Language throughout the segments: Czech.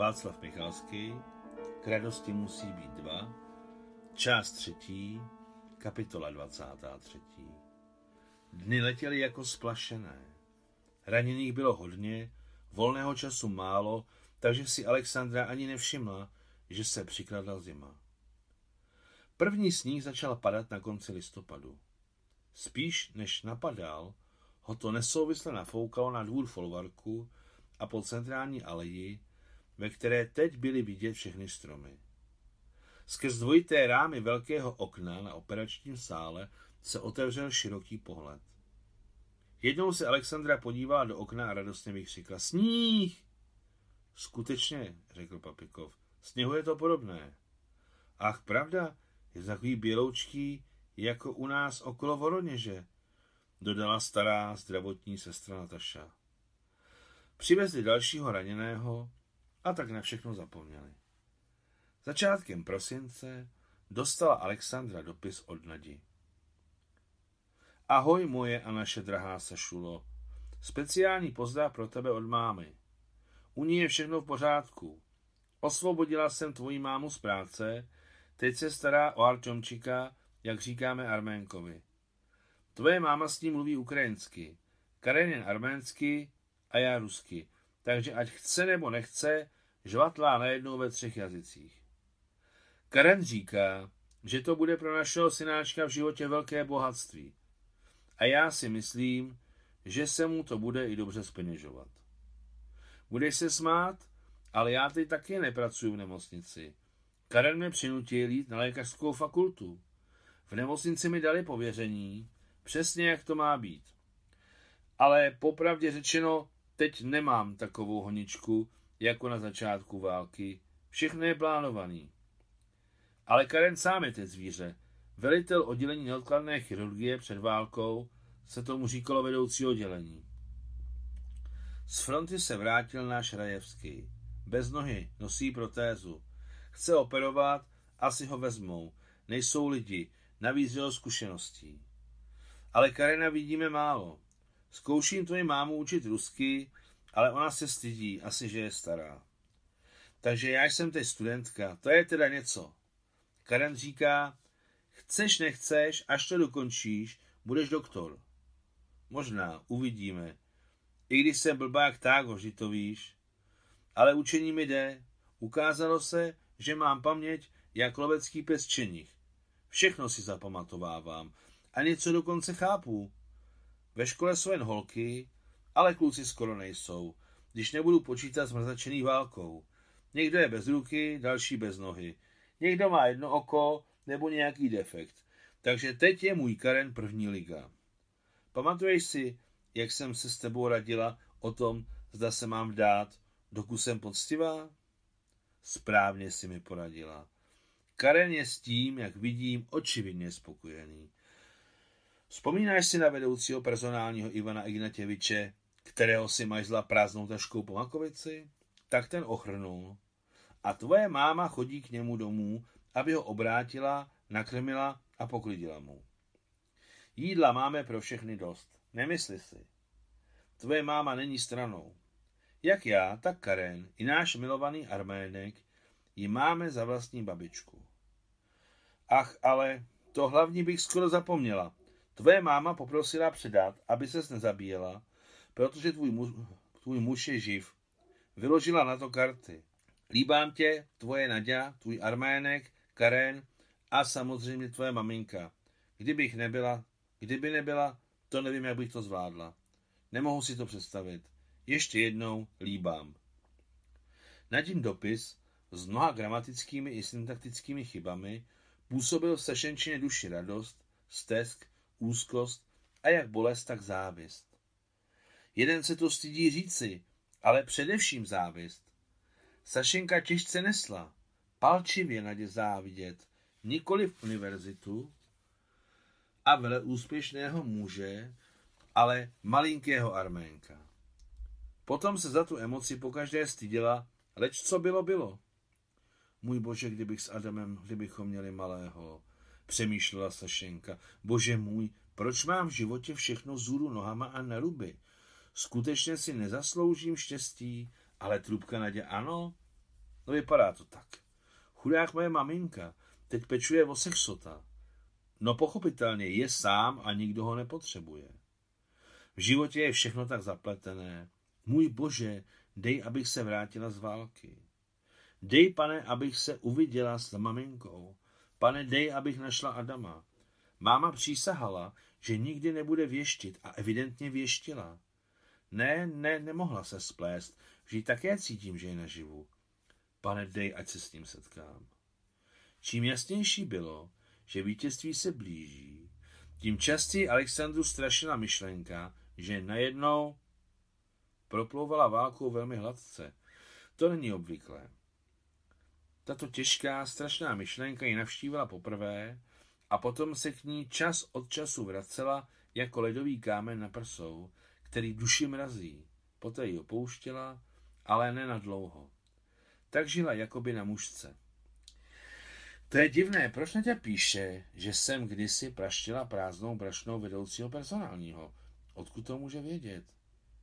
Václav Michalský, K radosti musí být dva, část třetí, kapitola 23. Dny letěly jako splašené. Raněných bylo hodně, volného času málo, takže si Alexandra ani nevšimla, že se přikladla zima. První sníh začal padat na konci listopadu. Spíš než napadal, ho to nesouvisle nafoukalo na dvůr folvarku a po centrální aleji, ve které teď byly vidět všechny stromy. Skrz dvojité rámy velkého okna na operačním sále se otevřel široký pohled. Jednou se Alexandra podívala do okna a radostně vykřikla Sníh! Skutečně, řekl Papikov, sněhu je to podobné. Ach, pravda, je takový běloučký, jako u nás okolo Voroněže, dodala stará zdravotní sestra Nataša. Přivezli dalšího raněného a tak na všechno zapomněli. Začátkem prosince dostala Alexandra dopis od Nadi. Ahoj moje a naše drahá Sašulo. Speciální pozdrav pro tebe od mámy. U ní je všechno v pořádku. Osvobodila jsem tvoji mámu z práce, teď se stará o Arčomčika, jak říkáme Arménkovi. Tvoje máma s ním mluví ukrajinsky, Karen jen arménsky a já rusky, takže ať chce nebo nechce, žvatlá najednou ve třech jazycích. Karen říká, že to bude pro našeho synáčka v životě velké bohatství. A já si myslím, že se mu to bude i dobře speněžovat. Budeš se smát, ale já teď taky nepracuji v nemocnici. Karen mě přinutil jít na lékařskou fakultu. V nemocnici mi dali pověření, přesně jak to má být. Ale popravdě řečeno, teď nemám takovou honičku, jako na začátku války. Všechno je plánovaný. Ale Karen sám je teď zvíře. Velitel oddělení neodkladné chirurgie před válkou se tomu říkalo vedoucí oddělení. Z fronty se vrátil náš Rajevský. Bez nohy, nosí protézu. Chce operovat, asi ho vezmou. Nejsou lidi, navíc jeho zkušeností. Ale Karina vidíme málo. Zkouším tvoji mámu učit rusky, ale ona se stydí, asi že je stará. Takže já jsem teď studentka, to je teda něco. Karen říká, chceš, nechceš, až to dokončíš, budeš doktor. Možná, uvidíme. I když jsem blbák tak, že to víš. Ale učení mi jde. Ukázalo se, že mám paměť jak lovecký pes čenich. Všechno si zapamatovávám a něco dokonce chápu. Ve škole jsou jen holky, ale kluci skoro nejsou, když nebudu počítat s mrzačený válkou. Někdo je bez ruky, další bez nohy. Někdo má jedno oko nebo nějaký defekt. Takže teď je můj Karen první liga. Pamatuješ si, jak jsem se s tebou radila o tom, zda se mám vdát, dokud jsem poctivá? Správně si mi poradila. Karen je s tím, jak vidím, očividně spokojený. Vzpomínáš si na vedoucího personálního Ivana Ignatěviče, kterého si majzla prázdnou taškou po Makovici? Tak ten ochrnul. A tvoje máma chodí k němu domů, aby ho obrátila, nakrmila a poklidila mu. Jídla máme pro všechny dost. Nemysli si. Tvoje máma není stranou. Jak já, tak Karen i náš milovaný Armének ji máme za vlastní babičku. Ach, ale to hlavní bych skoro zapomněla. Tvoje máma poprosila předat, aby ses nezabíjela, protože tvůj, mu, tvůj muž je živ. Vyložila na to karty. Líbám tě, tvoje Nadia, tvůj Armének, Karen a samozřejmě tvoje maminka. Kdybych nebyla, kdyby nebyla, to nevím, jak bych to zvládla. Nemohu si to představit. Ještě jednou líbám. Nadím dopis s mnoha gramatickými i syntaktickými chybami působil v sešenčině duši radost, stesk, úzkost a jak bolest, tak závist. Jeden se to stydí říci, ale především závist. Sašenka těžce nesla, palčivě nadě závidět, nikoli v univerzitu a vele úspěšného muže, ale malinkého Arménka. Potom se za tu emoci pokaždé styděla, leč co bylo, bylo. Můj bože, kdybych s Adamem, kdybychom měli malého, přemýšlela Sašenka. Bože můj, proč mám v životě všechno zůru nohama a na ruby? Skutečně si nezasloužím štěstí, ale trubka Nadě ano? No vypadá to tak. Chudák moje maminka teď pečuje o sexota. No pochopitelně je sám a nikdo ho nepotřebuje. V životě je všechno tak zapletené. Můj bože, dej, abych se vrátila z války. Dej, pane, abych se uviděla s maminkou. Pane, dej, abych našla Adama. Máma přísahala, že nikdy nebude věštit a evidentně věštila. Ne, ne, nemohla se splést, že také cítím, že je naživu. Pane, dej, ať se s ním setkám. Čím jasnější bylo, že vítězství se blíží, tím častěji Alexandru strašila myšlenka, že najednou proplouvala válkou velmi hladce. To není obvyklé. Tato těžká, strašná myšlenka ji navštívila poprvé a potom se k ní čas od času vracela jako ledový kámen na prsou, který duši mrazí. Poté ji opouštěla, ale ne na dlouho. Tak žila jakoby na mužce. To je divné, proč na tě píše, že jsem kdysi praštila prázdnou brašnou vedoucího personálního? Odkud to může vědět?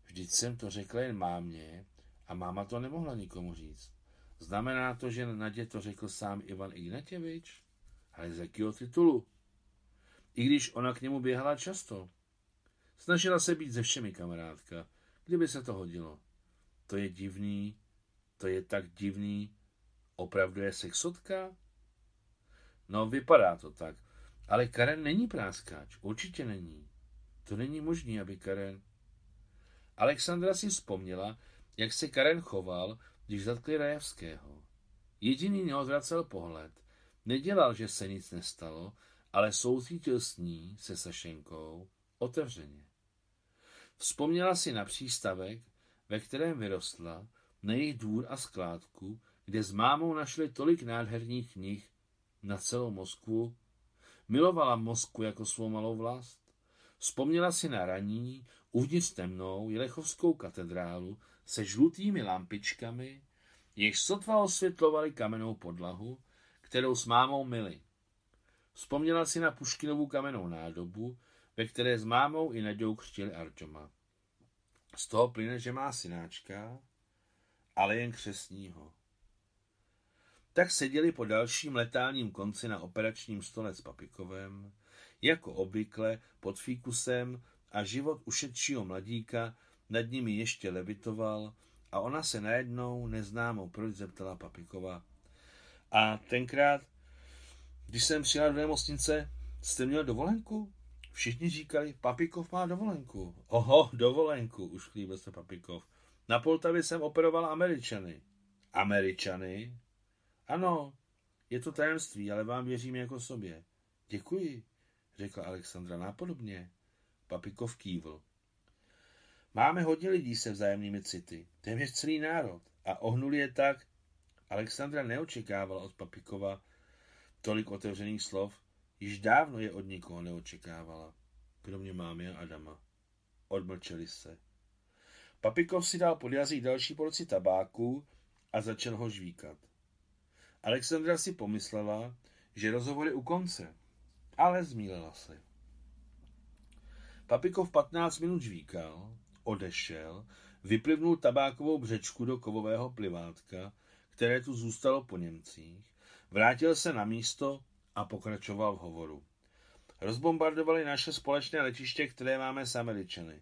Vždyť jsem to řekla jen mámě a máma to nemohla nikomu říct. Znamená to, že Nadě to řekl sám Ivan Ignatěvič? Ale z jakého titulu? I když ona k němu běhala často. Snažila se být se všemi kamarádka, kdyby se to hodilo. To je divný, to je tak divný. Opravdu je sexotka? No, vypadá to tak. Ale Karen není práskáč, určitě není. To není možné, aby Karen... Alexandra si vzpomněla, jak se Karen choval, když zatkli Rajevského. Jediný neodvracel pohled. Nedělal, že se nic nestalo, ale soucítil s ní, se Sašenkou, otevřeně. Vzpomněla si na přístavek, ve kterém vyrostla, na jejich dvůr a skládku, kde s mámou našli tolik nádherných knih na celou Moskvu. Milovala Moskvu jako svou malou vlast. Vzpomněla si na raní, uvnitř temnou, Jelechovskou katedrálu se žlutými lampičkami, jež sotva osvětlovali kamennou podlahu, kterou s mámou mili. Vzpomněla si na Puškinovu kamennou nádobu, ve které s mámou i Naďou křtili Arčoma. Z toho plyne, že má synáčka, ale jen křesního. Tak seděli po dalším letálním konci na operačním stole s Papikovem, jako obvykle pod fíkusem a život ušetšího mladíka nad nimi ještě levitoval a ona se najednou neznámou proč zeptala Papikova. A tenkrát, když jsem přijela do nemocnice, jste měl dovolenku? Všichni říkali, Papikov má dovolenku. Oho, dovolenku, už chlíbil se Papikov. Na Poltavě jsem operoval Američany. Američany? Ano, je to tajemství, ale vám věřím jako sobě. Děkuji, řekla Alexandra nápodobně. Papikov kývl. Máme hodně lidí se vzájemnými city, téměř celý národ. A ohnuli je tak. Alexandra neočekávala od Papikova tolik otevřených slov, již dávno je od nikoho neočekávala, kromě mámy a Adama. Odmlčeli se. Papikov si dal pod jazyk další porci tabáku a začal ho žvíkat. Alexandra si pomyslela, že rozhovor je u konce, ale zmílela se. Papikov 15 minut žvíkal, odešel, vyplivnul tabákovou břečku do kovového plivátka, které tu zůstalo po Němcích, vrátil se na místo a pokračoval v hovoru. Rozbombardovali naše společné letiště, které máme s Američany.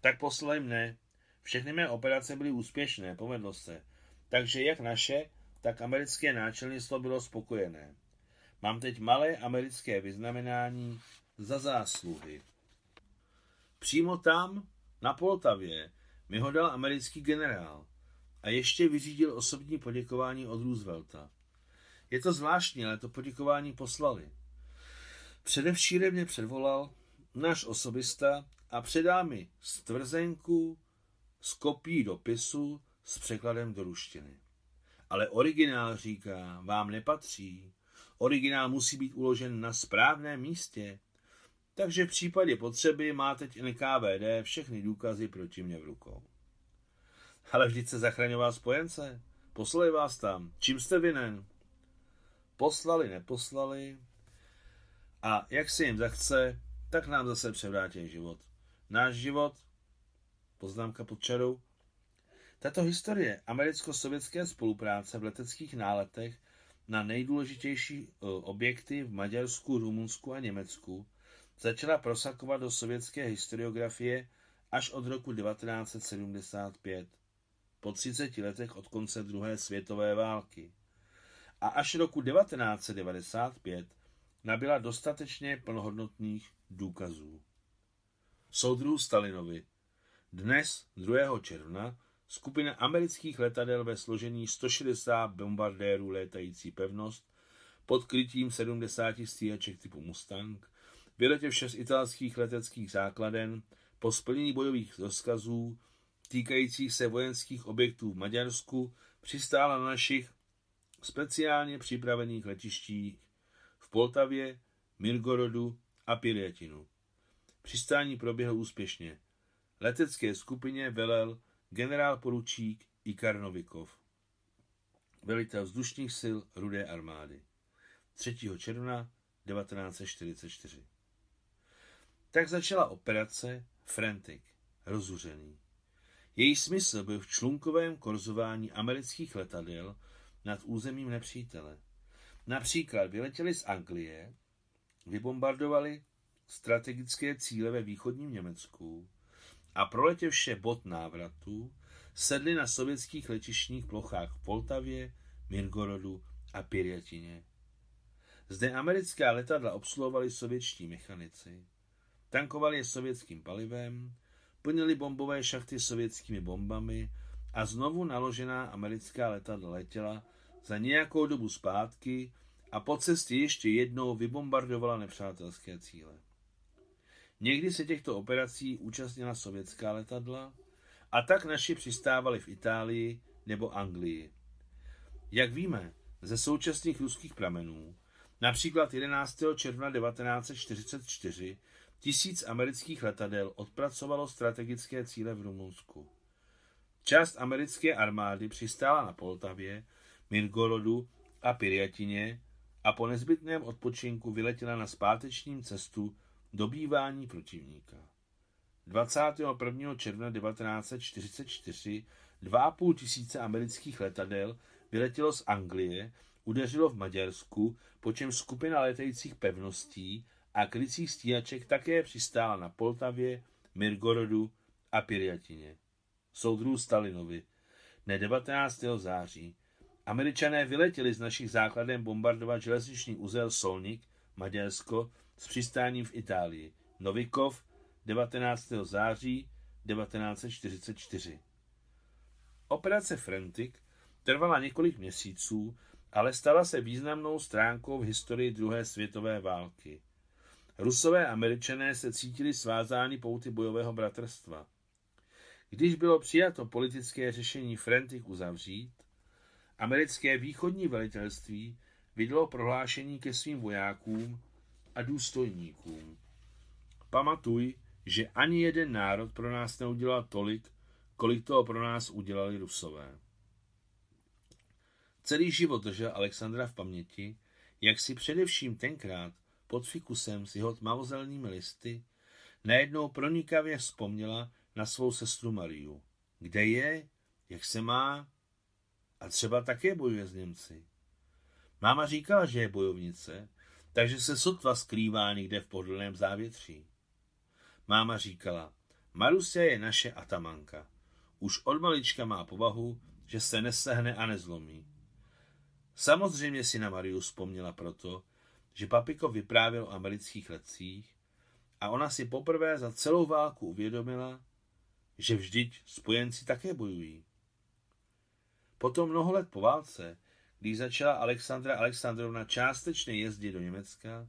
Tak poslali mne. Všechny mé operace byly úspěšné, povedlo se. Takže jak naše, tak americké náčelnictvo bylo spokojené. Mám teď malé americké vyznamenání za zásluhy. Přímo tam, na Poltavě, mi ho dal americký generál a ještě vyřídil osobní poděkování od Roosevelta. Je to zvláštní, ale to poděkování poslali. Předevšírem mě předvolal náš osobista a předá mi stvrzenku z kopií dopisu s překladem do ruštiny. Ale originál, říká, vám nepatří. Originál musí být uložen na správném místě. Takže v případě potřeby má teď NKVD všechny důkazy proti mě v rukou. Ale vždyť se zachraňoval spojence. Poslali vás tam. Čím jste vinen? Poslali, neposlali. A jak se jim zachce, tak nám zase převrátí život. Náš život, poznámka pod čarou, Tato historie americko-sovětské spolupráce v leteckých náletech na nejdůležitější e, objekty v Maďarsku, Rumunsku a Německu začala prosakovat do sovětské historiografie až od roku 1975, po 30 letech od konce druhé světové války. A až roku 1995 nabyla dostatečně plnohodnotných důkazů. Soudruhu Stalinovi dnes, 2. června, skupina amerických letadel ve složení 160 bombardérů létající pevnost pod krytím 70 stíhaček typu Mustang vyletěvše z italských leteckých základen po splnění bojových rozkazů týkajících se vojenských objektů v Maďarsku přistála na našich speciálně připravených letištích v Poltavě, Mirgorodu a Pirjatinu. Přistání proběhlo úspěšně. Letecké skupině velel generál poručík Ikar Novikov, velitel vzdušních sil Rudé armády. 3. června 1944. Tak začala operace Frantic, rozuřený. Její smysl byl v člunkovém korzování amerických letadel nad územím nepřítele. Například vyletěli z Anglie, vybombardovali strategické cíle ve východním Německu a proletěvše bod návratu sedli na sovětských letišních plochách v Poltavě, Mirgorodu a Pirjatině. Zde americká letadla obsluhovali sovětští mechanici, tankovali je sovětským palivem, plnili bombové šachty sovětskými bombami a znovu naložená americká letadla letěla za nějakou dobu zpátky a po cestě ještě jednou vybombardovala nepřátelské cíle. Někdy se těchto operací účastnila sovětská letadla a tak naši přistávali v Itálii nebo Anglii. Jak víme ze současných ruských pramenů, například 11. června 1944 tisíc amerických letadel odpracovalo strategické cíle v Rumunsku. Část americké armády přistála na Poltavě, Mirgorodu a Pirjatině a po nezbytném odpočinku vyletěla na zpátečním cestu dobývání protivníka. 21. června 1944 2,5 tisíce amerických letadel vyletělo z Anglie, udeřilo v Maďarsku, po čem skupina letajících pevností a krycích stíhaček také přistála na Poltavě, Mirgorodu a Pirjatině. Soudrů Stalinovi. Dne 19. září Američané vyletěli z našich základem bombardovat železniční uzel Solnik, Maďarsko, s přistáním v Itálii. Novikov 19. září 1944. Operace Frantic trvala několik měsíců, ale stala se významnou stránkou v historii druhé světové války. Rusové a američané se cítili svázáni pouty bojového bratrstva. Když bylo přijato politické řešení Frantic uzavřít, americké východní velitelství vydalo prohlášení ke svým vojákům a důstojníkům. Pamatuj, že ani jeden národ pro nás neudělal tolik, kolik toho pro nás udělali Rusové. Celý život držel Alexandra v paměti, jak si především tenkrát pod fikusem s jeho tmavozelnými listy najednou pronikavě vzpomněla na svou sestru Mariu. Kde je? Jak se má? A třeba také bojuje s Němci. Máma říkala, že je bojovnice, takže se sotva skrývá někde v pohodlném závětří. Máma říkala, Marusia je naše atamanka. Už od malička má povahu, že se nesehne a nezlomí. Samozřejmě si na Mariu vzpomněla proto, že Papiko vyprávěl o amerických letcích a ona si poprvé za celou válku uvědomila, že vždyť spojenci také bojují. Potom mnoho let po válce, když začala Alexandra Alexandrovna částečně jezdit do Německa,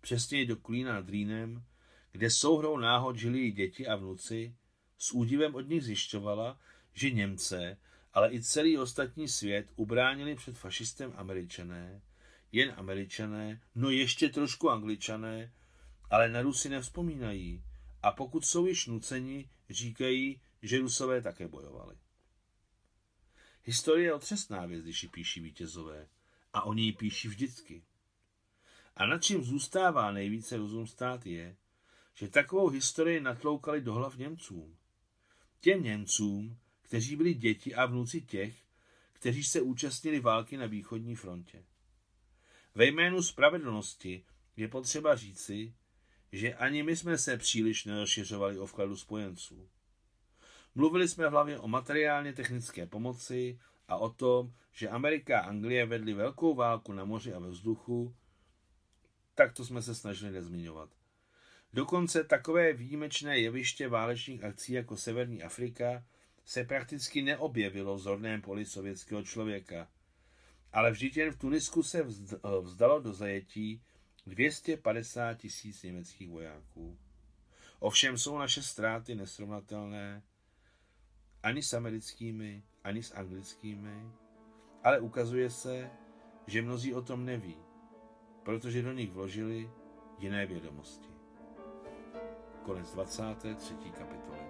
přesněji do Klína nad Rýnem, kde souhrou náhod žili její děti a vnuci, s údivem od nich zjišťovala, že Němce, ale i celý ostatní svět ubránili před fašistem američané, jen američané, no ještě trošku angličané, ale na Rusy nevzpomínají a pokud jsou již nuceni, říkají, že Rusové také bojovali. Historie je otřesná věc, když ji píší vítězové a oni ji píší vždycky. A nad čím zůstává nejvíce rozum stát je, že takovou historii natloukali do hlav Němcům. Těm Němcům, kteří byli děti a vnuci těch, kteří se účastnili války na východní frontě. Ve jménu spravedlnosti je potřeba říci, že ani my jsme se příliš nerozšiřovali o vkladu spojenců. Mluvili jsme hlavně o materiálně technické pomoci a o tom, že Amerika a Anglie vedly velkou válku na moři a ve vzduchu, tak to jsme se snažili nezmiňovat. Dokonce takové výjimečné jeviště válečných akcí jako Severní Afrika se prakticky neobjevilo v zorném poli sovětského člověka. Ale vždyť jen v Tunisku se vzdalo do zajetí 250 tisíc německých vojáků. Ovšem jsou naše ztráty nesrovnatelné ani s americkými, ani s anglickými, ale ukazuje se, že mnozí o tom neví, protože do nich vložili jiné vědomosti. Konec 23. kapitoly.